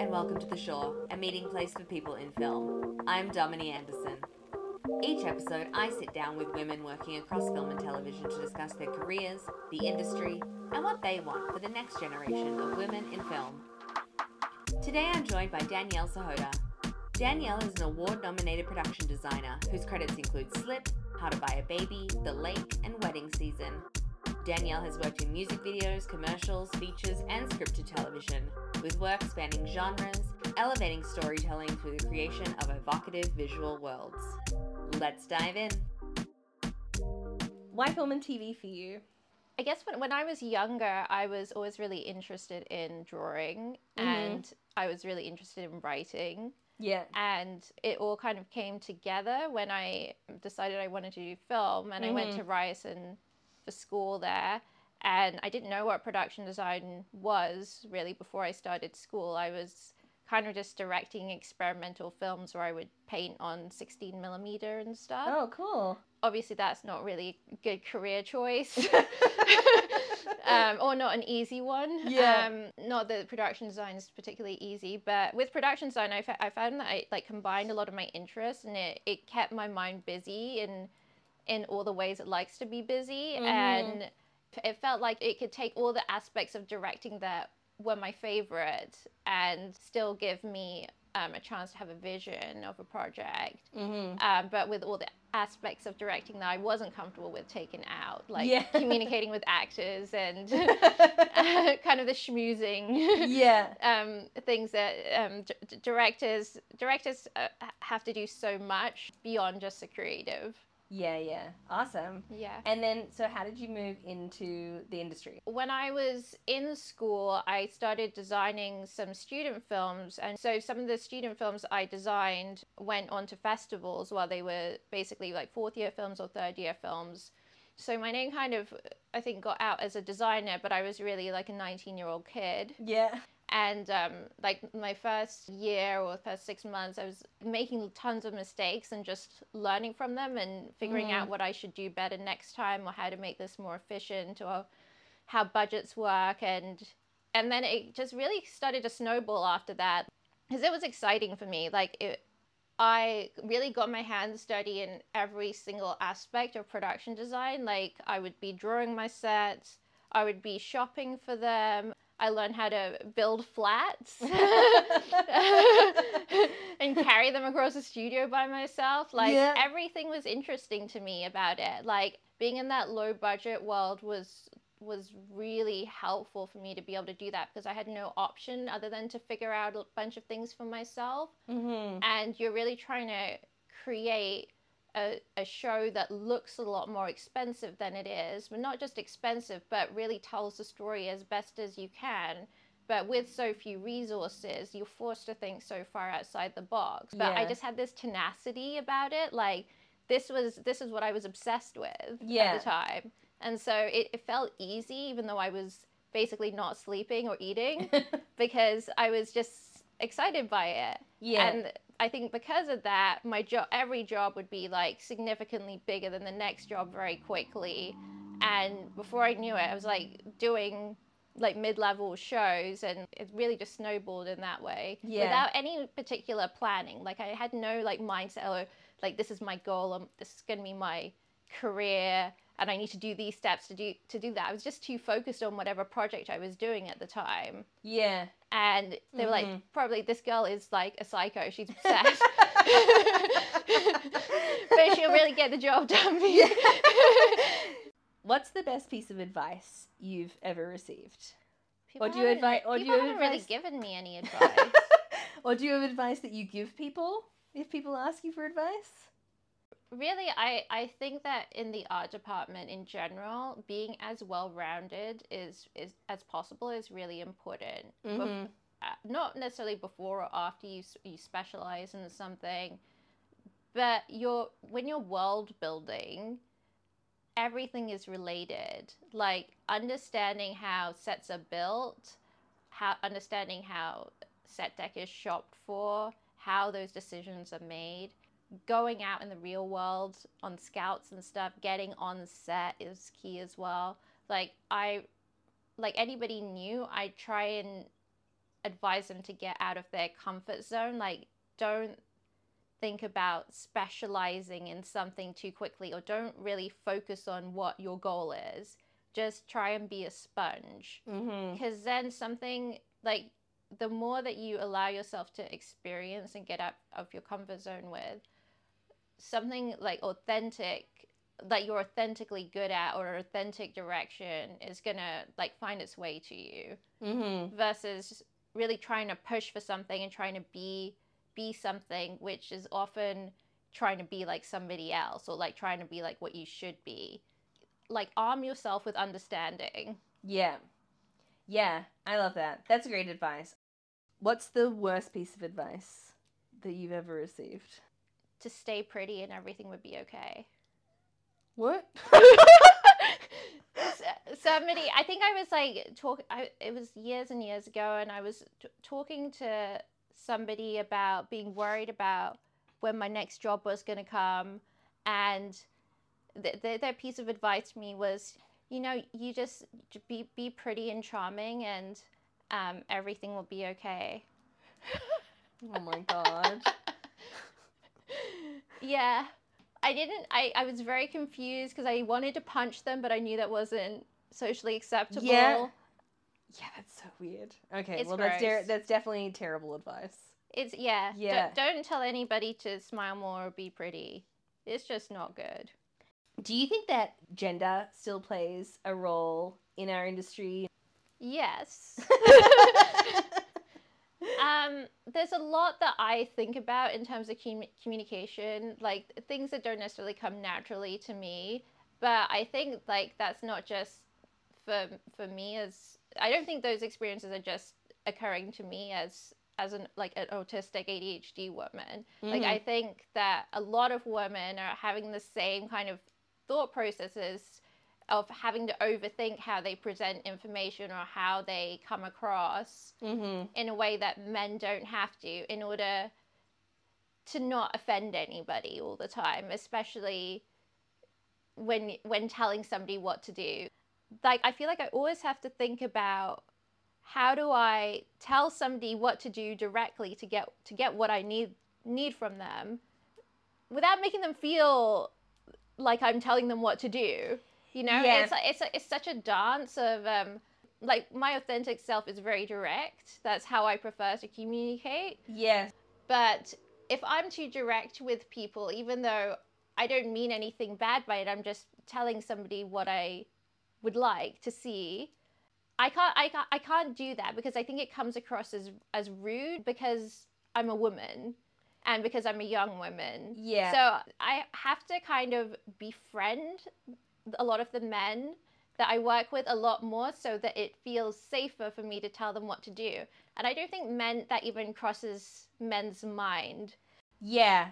and welcome to The Shore, a meeting place for people in film. I'm Domini Anderson. Each episode, I sit down with women working across film and television to discuss their careers, the industry, and what they want for the next generation of women in film. Today, I'm joined by Danielle Sahota. Danielle is an award nominated production designer whose credits include Slip, How to Buy a Baby, The Lake, and Wedding Season. Danielle has worked in music videos, commercials, features, and scripted television, with work spanning genres, elevating storytelling through the creation of evocative visual worlds. Let's dive in. Why film and TV for you? I guess when, when I was younger, I was always really interested in drawing Mhm. and I was really interested in writing. Yeah. And it all kind of came together when I decided I wanted to do film. And I went Mhm. to Ryerson for school there. And I didn't know what production design was really before I started school. I was kind of just directing experimental films where I would paint on 16 millimeter and stuff Oh, cool. obviously that's not really a good career choice um, or not an easy one Yeah. um, not that production design is particularly easy but with production design I, fa- I found that i like combined a lot of my interests and it, it kept my mind busy in in all the ways it likes to be busy Mhm. and it felt like it could take all the aspects of directing that were my favorite and still give me um, a chance to have a vision of a project Mm-hmm. um, but with all the aspects of directing that I wasn't comfortable with taken out, like Yeah. communicating with actors and kind of the schmoozing yeah. um, things that um, d- d- directors directors uh, have to do so much beyond just the creative. Yeah, yeah. Awesome. Yeah. And then, so how did you move into the industry? when I was in school, I started designing some student films. And so some of the student films I designed went on to festivals while they were basically like fourth year films or third year films. So my name kind of, I think, got out as a designer, but I was really like a 19 year old kid. Yeah. And um, like my first year or first six months, I was making tons of mistakes and just learning from them and figuring Mhm. out what I should do better next time or how to make this more efficient or how budgets work. And and then it just really started to snowball after that because it was exciting for me. Like it I really got my hands dirty in every single aspect of production design. Like I would be drawing my sets I would be shopping for them I learned how to build flats and carry them across the studio by myself. Like Yeah. everything was interesting to me about it. Like being in that low budget world was was really helpful for me to be able to do that because I had no option other than to figure out a bunch of things for myself Mm-hmm. and you're really trying to create a, a show that looks a lot more expensive than it is, but not just expensive, but really tells the story as best as you can. But with so few resources, you're forced to think so far outside the box. But I just had this tenacity about it. Like this was this is what I was obsessed with Yeah. at the time. And so it, it felt easy, even though I was basically not sleeping or eating, because I was just excited by it. yeah. And I think because of that, my job, every job would be like significantly bigger than the next job very quickly. And before I knew it, I was like doing like mid-level shows, and it really just snowballed in that way Yeah. without any particular planning. Like I had no like mindset or like this is my goal. Um, this is gonna be my career. And I need to do these steps to do to do that. I was just too focused on whatever project I was doing at the time yeah. and they were Mhm. like, probably this girl is like a psycho. She's obsessed, but she'll really get the job done. for you. What's the best piece of advice you've ever received? People do you or do people you haven't really given me any advice. or do you have advice that you give people if people ask you for advice? Really, I I think that in the art department in general, being as well rounded is is as possible is really important. Bef- Mhm. uh, not necessarily before or after you you specialize in something, but you're when you're world building, everything is related. Like understanding how sets are built, how understanding how set deck is shopped for, how those decisions are made. Going out in the real world on scouts and stuff, getting on set is key as well. Like I like anybody new, I try and advise them to get out of their comfort zone. Like, don't think about specializing in something too quickly or don't really focus on what your goal is. Just try and be a sponge. Mm-hmm. Because then something like the more that you allow yourself to experience and get out of your comfort zone with, something like authentic that you're authentically good at or authentic direction is gonna like find its way to you Mm-hmm. versus really trying to push for something and trying to be be something which is often trying to be like somebody else or like trying to be like what you should be like arm yourself with understanding Yeah. Yeah, I love that. That's great advice. What's the worst piece of advice that you've ever received? To stay pretty and everything would be okay What? Somebody i think i was like talk I, it was years and years ago and i was t- talking to somebody about being worried about when my next job was going to come and th- th- their piece of advice to me was you know you just be be pretty and charming and um, everything will be okay oh my god. Yeah i didn't i, I was very confused because i wanted to punch them but i knew that wasn't socially acceptable Yeah. Yeah, that's so weird. Okay, It's well that's der- gross. that's definitely terrible advice. It's yeah. d- Yeah. Don't, tell anybody to smile more or be pretty. It's just not good. Do you think that gender still plays a role in our industry? Yes. um, there's a lot that I think about in terms of commu- communication, like things that don't necessarily come naturally to me. But I think like that's not just for for me as I don't think those experiences are just occurring to me as as an like an autistic ADHD woman. Like I think that a lot of women are having the same kind of thought processes of having to overthink how they present information or how they come across mm-hmm. in a way that men don't have to in order to not offend anybody all the time, especially when when telling somebody what to do. Like I feel like I always have to think about how do I tell somebody what to do directly to get to get what I need need from them without making them feel like I'm telling them what to do. You know, Yeah. it's it's it's such a dance of um like my authentic self is very direct. That's how I prefer to communicate. Yes. But if I'm too direct with people, even though I don't mean anything bad by it, I'm just telling somebody what I would like to see. I can't, I can't, I can't do that because I think it comes across as as rude because I'm a woman and because I'm a young woman. Yeah. So I have to kind of befriend a lot of the men that I work with a lot more so that it feels safer for me to tell them what to do. And I don't think men that even crosses men's mind. Yeah.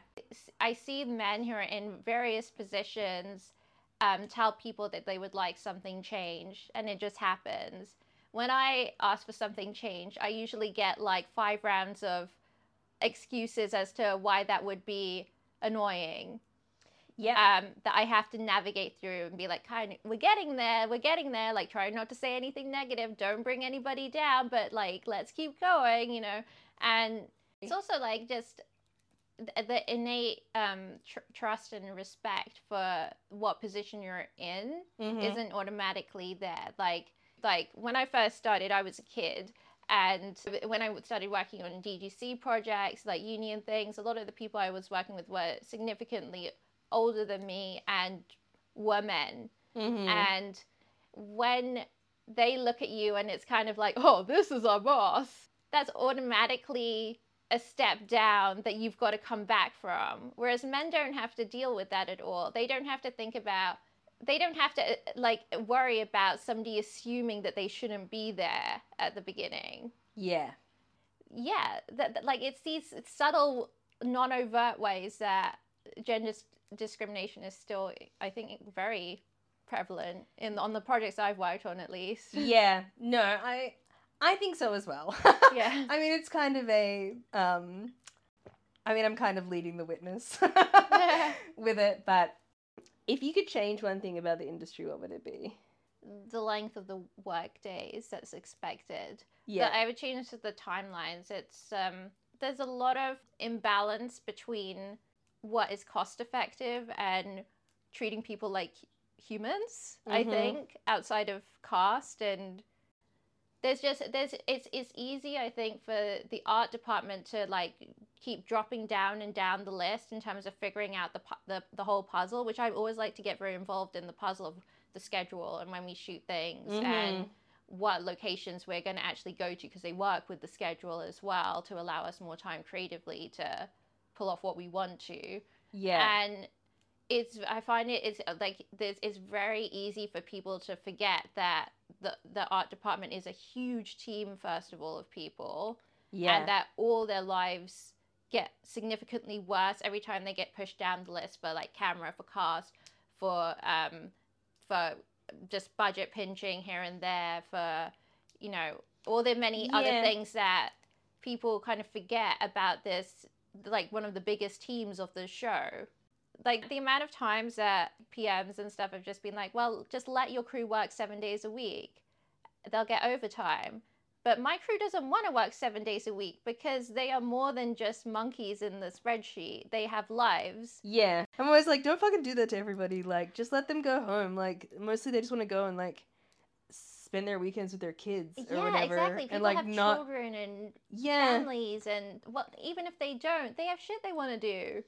I see men who are in various positions um, tell people that they would like something changed, and it just happens. When I ask for something changed, I usually get like five rounds of excuses as to why that would be annoying Yeah. um, that I have to navigate through and be like, kind of, we're getting there, we're getting there. Like, try not to say anything negative, don't bring anybody down, but like, let's keep going, you know. And it's also like just the innate um, tr- trust and respect for what position you're in Mhm. isn't automatically there. Like, like when I first started, I was a kid. And when I started working on DGC projects, like union things, a lot of the people I was working with were significantly older than me and were men. Mhm. And when they look at you and it's kind of like, oh, this is our boss, that's automatically a step down that you've got to come back from. Whereas men don't have to deal with that at all. They don't have to think about, they don't have to like worry about somebody assuming that they shouldn't be there at the beginning. yeah. Yeah, that, that- like it's these subtle, non overt ways that gender discrimination is still, I think, very prevalent in on the projects I've worked on at least. Yeah. No, I I think so as well. Yeah. I mean, it's kind of a um I mean, I'm kind of leading the witness with it, but if you could change one thing about the industry, what would it be? the length of the work days that's expected. Yeah. I would change of the timelines. It's um, there's a lot of imbalance between what is cost effective and treating people like humans. I Mhm. think outside of cost and there's just there's it's it's easy I think for the art department to like keep dropping down and down the list in terms of figuring out the the the whole puzzle, which I always like to get very involved in the puzzle of the schedule and when we shoot things and Mhm. what locations we're going to actually go to because they work with the schedule as well to allow us more time creatively to pull off what we want to yeah. and it's i find it it's uh, like there's it's very easy for people to forget that the the art department is a huge team first of all of people yeah. and that all their lives get significantly worse every time they get pushed down the list for like camera for cast for um for just budget pinching here and there for you know all the many other things that people kind of forget about this like one of the biggest teams of the show like the amount of times that PMs and stuff have just been like, well, just let your crew work seven days a week. They'll get overtime. But my crew doesn't want to work seven days a week because they are more than just monkeys in the spreadsheet. They have lives. Yeah. I'm always like, don't fucking do that to everybody. Like, just let them go home. Like, mostly they just want to go and like spend their weekends with their kids or yeah, whatever. exactly. People and like have not children and yeah. families, and well, even if they don't, they have shit they want to do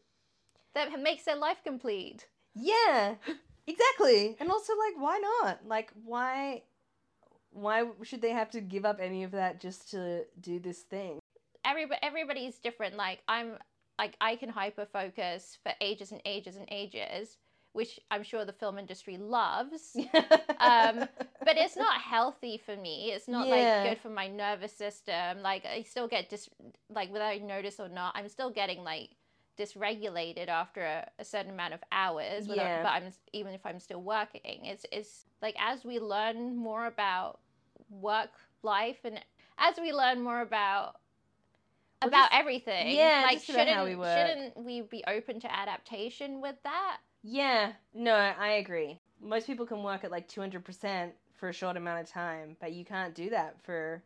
that makes their life complete. Yeah. Exactly. And also like why not? Like why why should they have to give up any of that just to do this thing? everybody everybody's different like i'm like i can hyper focus for ages and ages and ages which i'm sure the film industry loves Um, but it's not healthy for me it's not Yeah. like good for my nervous system like i still get dis like whether i notice or not i'm still getting like dysregulated after a, a certain amount of hours without- Yeah. but i'm even if i'm still working it's it's like as we learn more about work life and as we learn more about about just- everything yeah, like shouldn't how we work. shouldn't we be open to adaptation with that Yeah, no, I agree. Most people can work at like 200% for a short amount of time, but you can't do that for,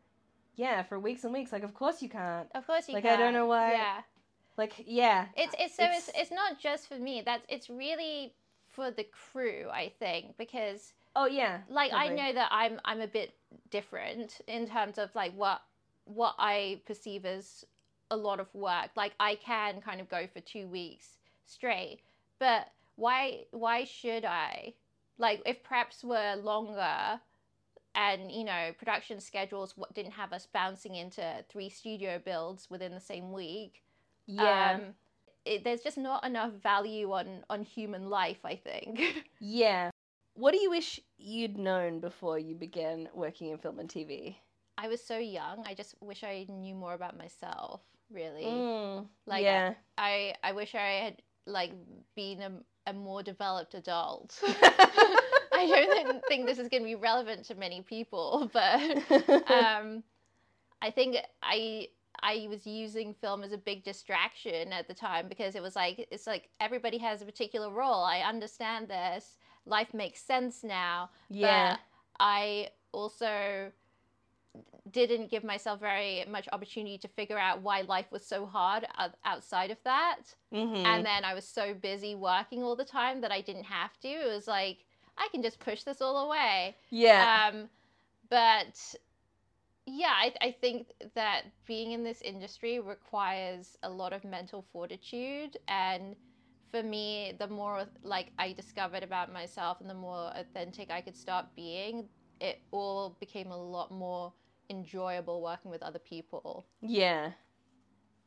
yeah, for weeks and weeks. Like, of course you can't. of course you Like, can Like, I don't know why- yeah Like, yeah. it's it's so it's, It's- it's not just for me that's it's really for the crew i think because Oh, yeah. like i know that i'm i'm a bit different in terms of like what what i perceive as a lot of work like i can kind of go for two weeks straight but why why should i like if preps were longer and you know production schedules didn't have us bouncing into three studio builds within the same week Yeah. um, it, there's just not enough value on on human life i think yeah. What do you wish you'd known before you began working in film and TV? i was so young i just wish i knew more about myself really Mm, Like, yeah. i i wish i had like been a, a more developed adult i don't think, this is going to be relevant to many people but um i think i I was using film as a big distraction at the time because it was like it's like everybody has a particular role. I understand this. Life makes sense now. yeah. But I also didn't give myself very much opportunity to figure out why life was so hard outside of that. Mhm. And then I was so busy working all the time that I didn't have to. It was like I can just push this all away. yeah. Um, but yeah, I, I think that being in this industry requires a lot of mental fortitude. And for me, the more like I discovered about myself and the more authentic I could start being, it all became a lot more enjoyable working with other people. Yeah.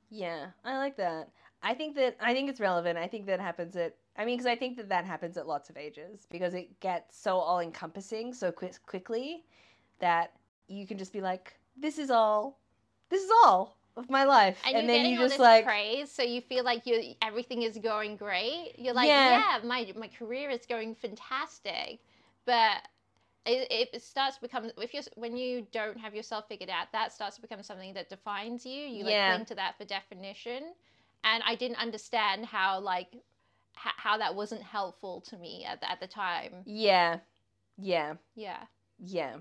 Yeah, I like that. I think that I think it's relevant. I think that happens at I mean, because I think that that happens at lots of ages because it gets so all encompassing so quick quickly that you can just be like, this is all, this is all of my life, And, and, then you just this like, praise, so you feel like you everything is going great. You're like, Yeah. yeah, my my career is going fantastic, but it, it starts to become if you when you don't have yourself figured out, that starts to become something that defines you. You like Yeah. cling to that for definition, and I didn't understand how like h- how that wasn't helpful to me at the, at the time. yeah, Yeah. Yeah. Yeah.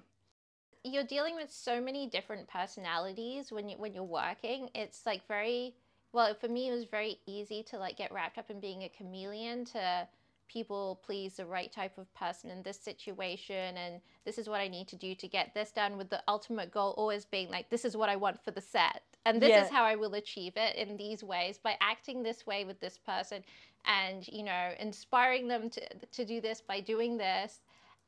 You're dealing with so many different personalities when you when you're working. It's like very well, for me it was very easy to like get wrapped up in being a chameleon to people please the right type of person in this situation and this is what I need to do to get this done with the ultimate goal always being like this is what I want for the set and this Yeah. is how I will achieve it in these ways by acting this way with this person and you know inspiring them to to do this by doing this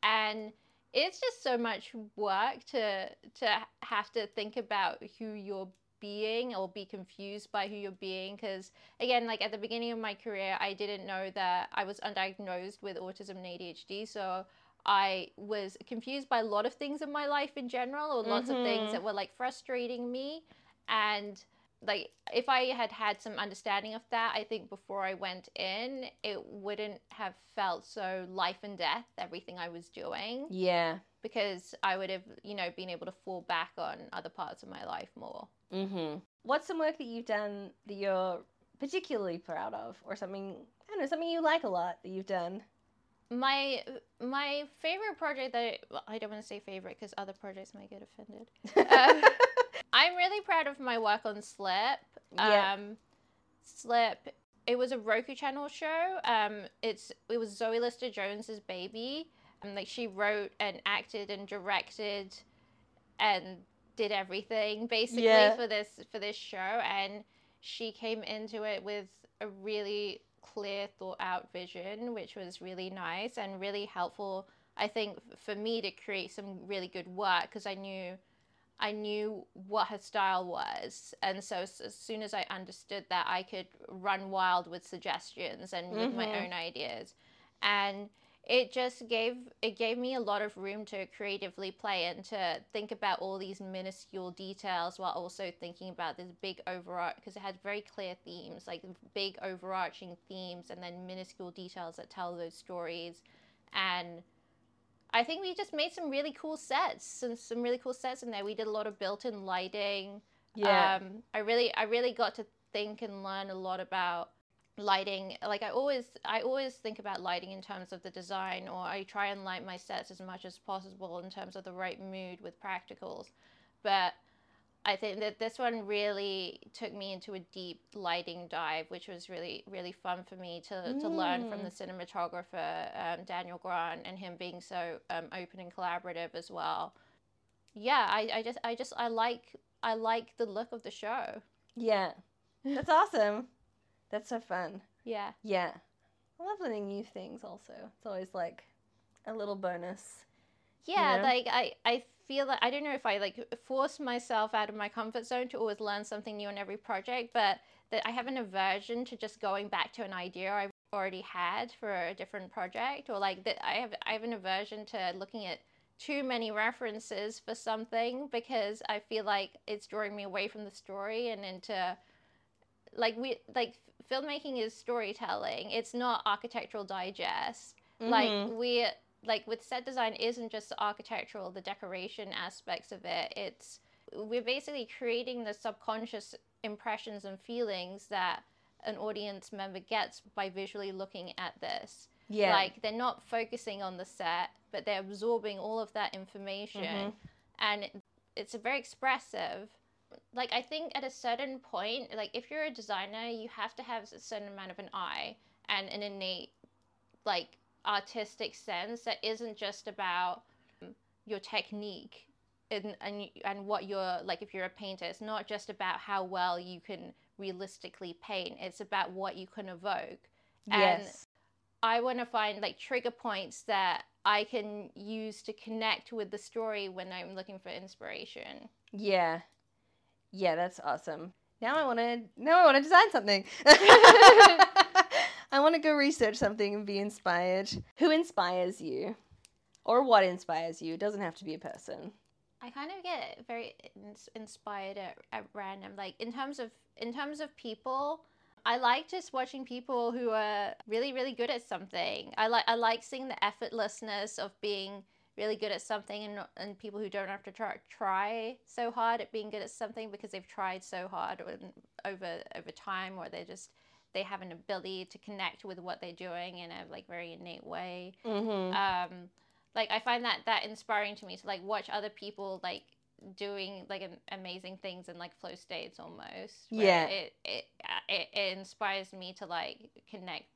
and it's just so much work to to have to think about who you're being or be confused by who you're being because again like at the beginning of my career i didn't know that i was undiagnosed with autism and adhd so i was confused by a lot of things in my life in general or lots of things Mhm. that were like frustrating me and like if i had had some understanding of that i think before i went in it wouldn't have felt so life and death everything i was doing Yeah. because i would have you know been able to fall back on other parts of my life more Mm-hmm. What's some work that you've done that you're particularly proud of, or something I don't know, something you like a lot that you've done? my my favorite project that I, well, I don't want to say favorite because other projects might get offended Uh, i'm really proud of my work on slip Yeah. um slip it was a roku channel show um it's it was zoe lister jones's baby and like she wrote and acted and directed and did everything basically Yeah. for this for this show and she came into it with a really clear thought out vision which was really nice and really helpful i think for me to create some really good work because i knew i knew what her style was. And so as soon as i understood that i could run wild with suggestions and with my Mhm. own ideas. And it just gave it gave me a lot of room to creatively play and to think about all these minuscule details while also thinking about this big overarch because it had very clear themes like big overarching themes and then minuscule details that tell those stories. And I think we just made some really cool sets and some really cool sets in there. We did a lot of built-in lighting. Yeah. Um, I really, I really got to think and learn a lot about lighting. Like I always, I always think about lighting in terms of the design, or I try and light my sets as much as possible in terms of the right mood with practicals. But I think that this one really took me into a deep lighting dive, which was really, really fun for me to, to learn from the cinematographer, um, Daniel Grant, and him being so um, open and collaborative as well. Yeah, I, I just, I just, I like, I like the look of the show. yeah. That's awesome. That's so fun. Yeah. Yeah. I love learning new things also. It's always like a little bonus. Yeah, know? like I, I feel like I don't know if I like force myself out of my comfort zone to always learn something new on every project, but that I have an aversion to just going back to an idea I've already had for a different project, or like that I have I have an aversion to looking at too many references for something because I feel like it's drawing me away from the story and into like we like filmmaking is storytelling. It's not architectural digest like Mhm. we like with set design isn't just the architectural the decoration aspects of it it's we're basically creating the subconscious impressions and feelings that an audience member gets by visually looking at this yeah. like they're not focusing on the set but they're absorbing all of that information Mhm. and it- it's very expressive like i think at a certain point like if you're a designer you have to have a certain amount of an eye and an innate like artistic sense that isn't just about um, your technique and and, and what you're like if you're a painter it's not just about how well you can realistically paint it's about what you can evoke and yes. I want to find like trigger points that I can use to connect with the story when I'm looking for inspiration. Yeah. Yeah, that's awesome. Now I want to now I want to design something. I want to go research something and be inspired. Who inspires you? Or what inspires you? It doesn't have to be a person. I kind of get very inspired at, at random. Like in terms of in terms of people, I like just watching people who are really really good at something. I like I like seeing the effortlessness of being really good at something and and people who don't have to try try so hard at being good at something because they've tried so hard over over time or they're just they have an ability to connect with what they're doing in a like very innate way Mm-hmm. um, like I find that that inspiring to me to like watch other people like doing like am- amazing things in like flow states almost. Yeah. It, it it it inspires me to like connect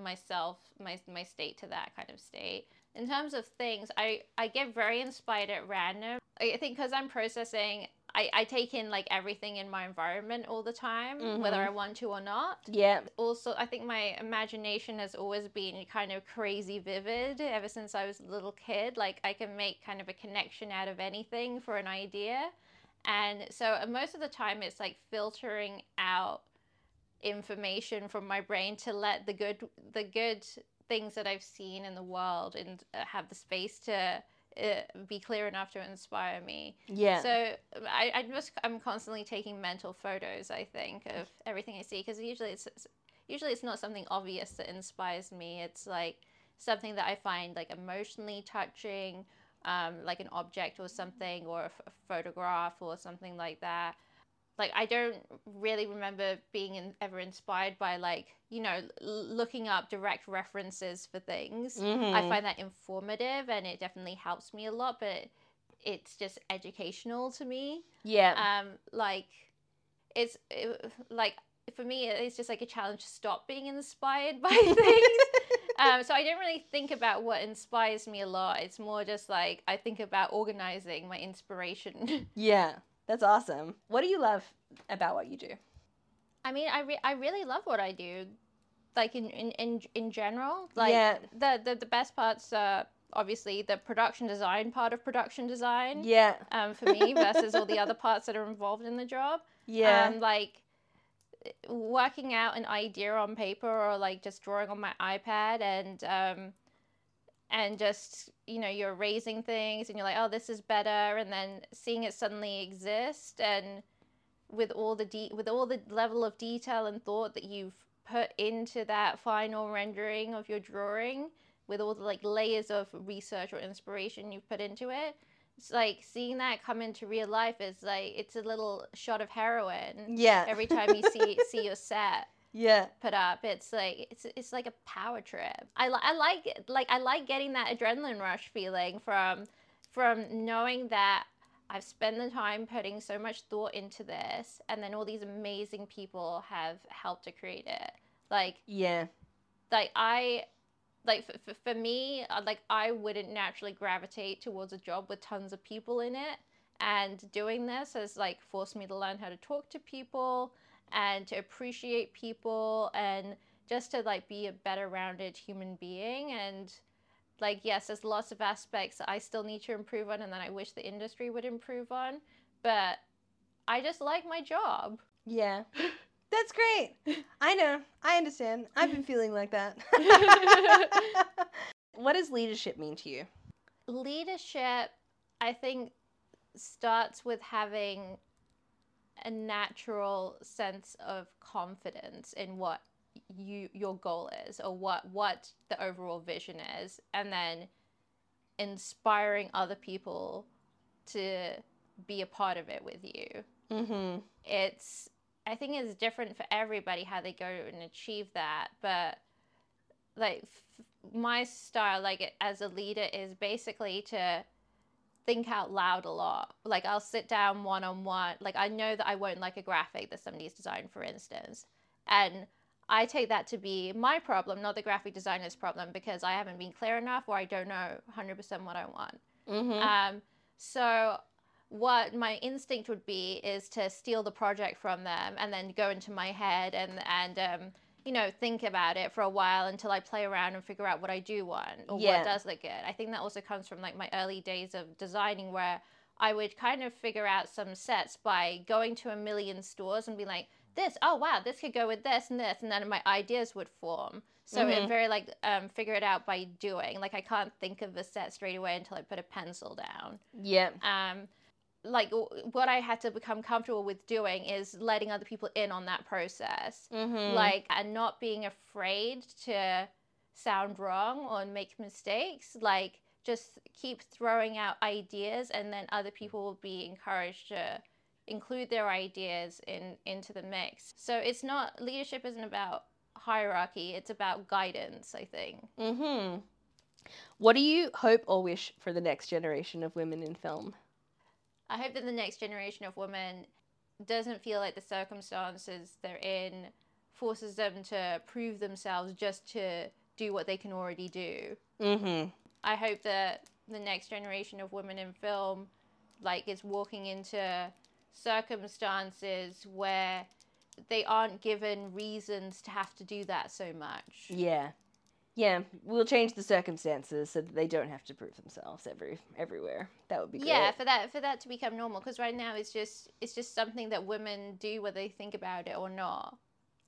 myself my my state to that kind of state. In terms of things, I I get very inspired at random. I think because I'm processing, I I take in like everything in my environment all the time, whether Mhm. I want to or not Yeah. also i think my imagination has always been kind of crazy vivid ever since i was a little kid like i can make kind of a connection out of anything for an idea and so uh, most of the time it's like filtering out information from my brain to let the good the good things that i've seen in the world and uh, have the space to uh, be clear enough to inspire me Yeah. so I, I just I'm constantly taking mental photos. I think of everything I see because usually it's it's- usually it's not something obvious that inspires me. It's like something that I find like emotionally touching, um, like an object or something, or a, f- a photograph or something like that. Like I don't really remember being in, ever inspired by like you know l- looking up direct references for things. I Mhm. find that informative and it definitely helps me a lot, but it's just educational to me. yeah. Um, like it's it, like for me, it's just like a challenge to stop being inspired by things. um, so I don't really think about what inspires me a lot. It's more just like I think about organizing my inspiration. yeah. That's awesome. What do you love about what you do? I mean, I re- I really love what I do, like in in in, in general. Like Yeah. the, the the best parts are obviously the production design part of production design. Yeah. um, for me versus all the other parts that are involved in the job. Yeah. Um, like working out an idea on paper or like just drawing on my iPad and um, and just you know you're raising things and you're like oh this is better and then seeing it suddenly exist and with all the de- with all the level of detail and thought that you've put into that final rendering of your drawing with all the like layers of research or inspiration you've put into it it's like seeing that come into real life is like it's a little shot of heroin yeah. every time you see see your set yeah. put up it's like it's it's like a power trip i, li- I like it- like i like getting that adrenaline rush feeling from from knowing that i've spent the time putting so much thought into this and then all these amazing people have helped to create it like Yeah. like i like for, for, for me uh, like i wouldn't naturally gravitate towards a job with tons of people in it and doing this has like forced me to learn how to talk to people and to appreciate people and just to like be a better rounded human being and like yes there's lots of aspects i still need to improve on and that i wish the industry would improve on but i just like my job Yeah. That's great. I know. I understand. I've been feeling like that. what does leadership mean to you? leadership i think starts with having a natural sense of confidence in what you your goal is or what what the overall vision is and then inspiring other people to be a part of it with you Mm-hmm. it's i think it's different for everybody how they go and achieve that but like f- my style like as a leader is basically to think out loud a lot. Like i'll sit down one on one like i know that i won't like a graphic that somebody's designed for instance. And i take that to be my problem not the graphic designer's problem because i haven't been clear enough or i don't know 100% what i want. Mm-hmm. um, so what my instinct would be is to steal the project from them and then go into my head and and um, you know think about it for a while until I play around and figure out what I do want or Yeah. what does look good. I think that also comes from like my early days of designing where I would kind of figure out some sets by going to a million stores and be like this oh wow this could go with this and this and then my ideas would form so Mhm. it very like um, figure it out by doing like i can't think of a set straight away until i put a pencil down Yeah. um, like what I had to become comfortable with doing is letting other people in on that process, Mm-hmm. like and not being afraid to sound wrong or make mistakes. Like just keep throwing out ideas, and then other people will be encouraged to include their ideas in into the mix. So it's not leadership isn't about hierarchy; it's about guidance. I think. Mm-hmm. What do you hope or wish for the next generation of women in film? I hope that the next generation of women doesn't feel like the circumstances they're in forces them to prove themselves just to do what they can already do. Mm-hmm. I hope that the next generation of women in film like is walking into circumstances where they aren't given reasons to have to do that so much. Yeah. Yeah, we'll change the circumstances so that they don't have to prove themselves every everywhere. That would be great. Yeah, for that for that to become normal because right now it's just it's just something that women do whether they think about it or not.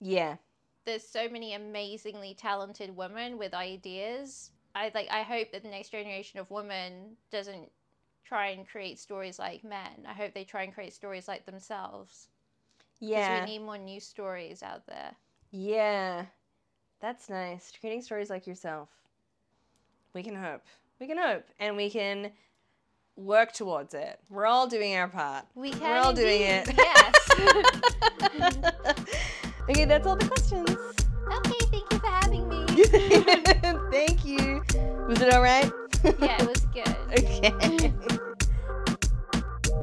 Yeah. There's so many amazingly talented women with ideas. I like I hope that the next generation of women doesn't try and create stories like men. I hope they try and create stories like themselves. Because Yeah. we need more new stories out there. Yeah. That's nice. Creating stories like yourself. We can hope. We can hope. And we can work towards it. We're all doing our part. We can We're all doing it. Yes. okay, that's all the questions. okay, thank you for having me. Thank you. Was it all right? yeah, it was good. okay.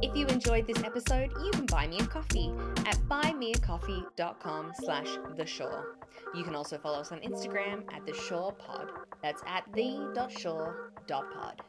If you enjoyed this episode, you can buy me a coffee at buymeacoffee.com slash the shore. You can also follow us on Instagram at the shore pod. That's at the.shore.pod.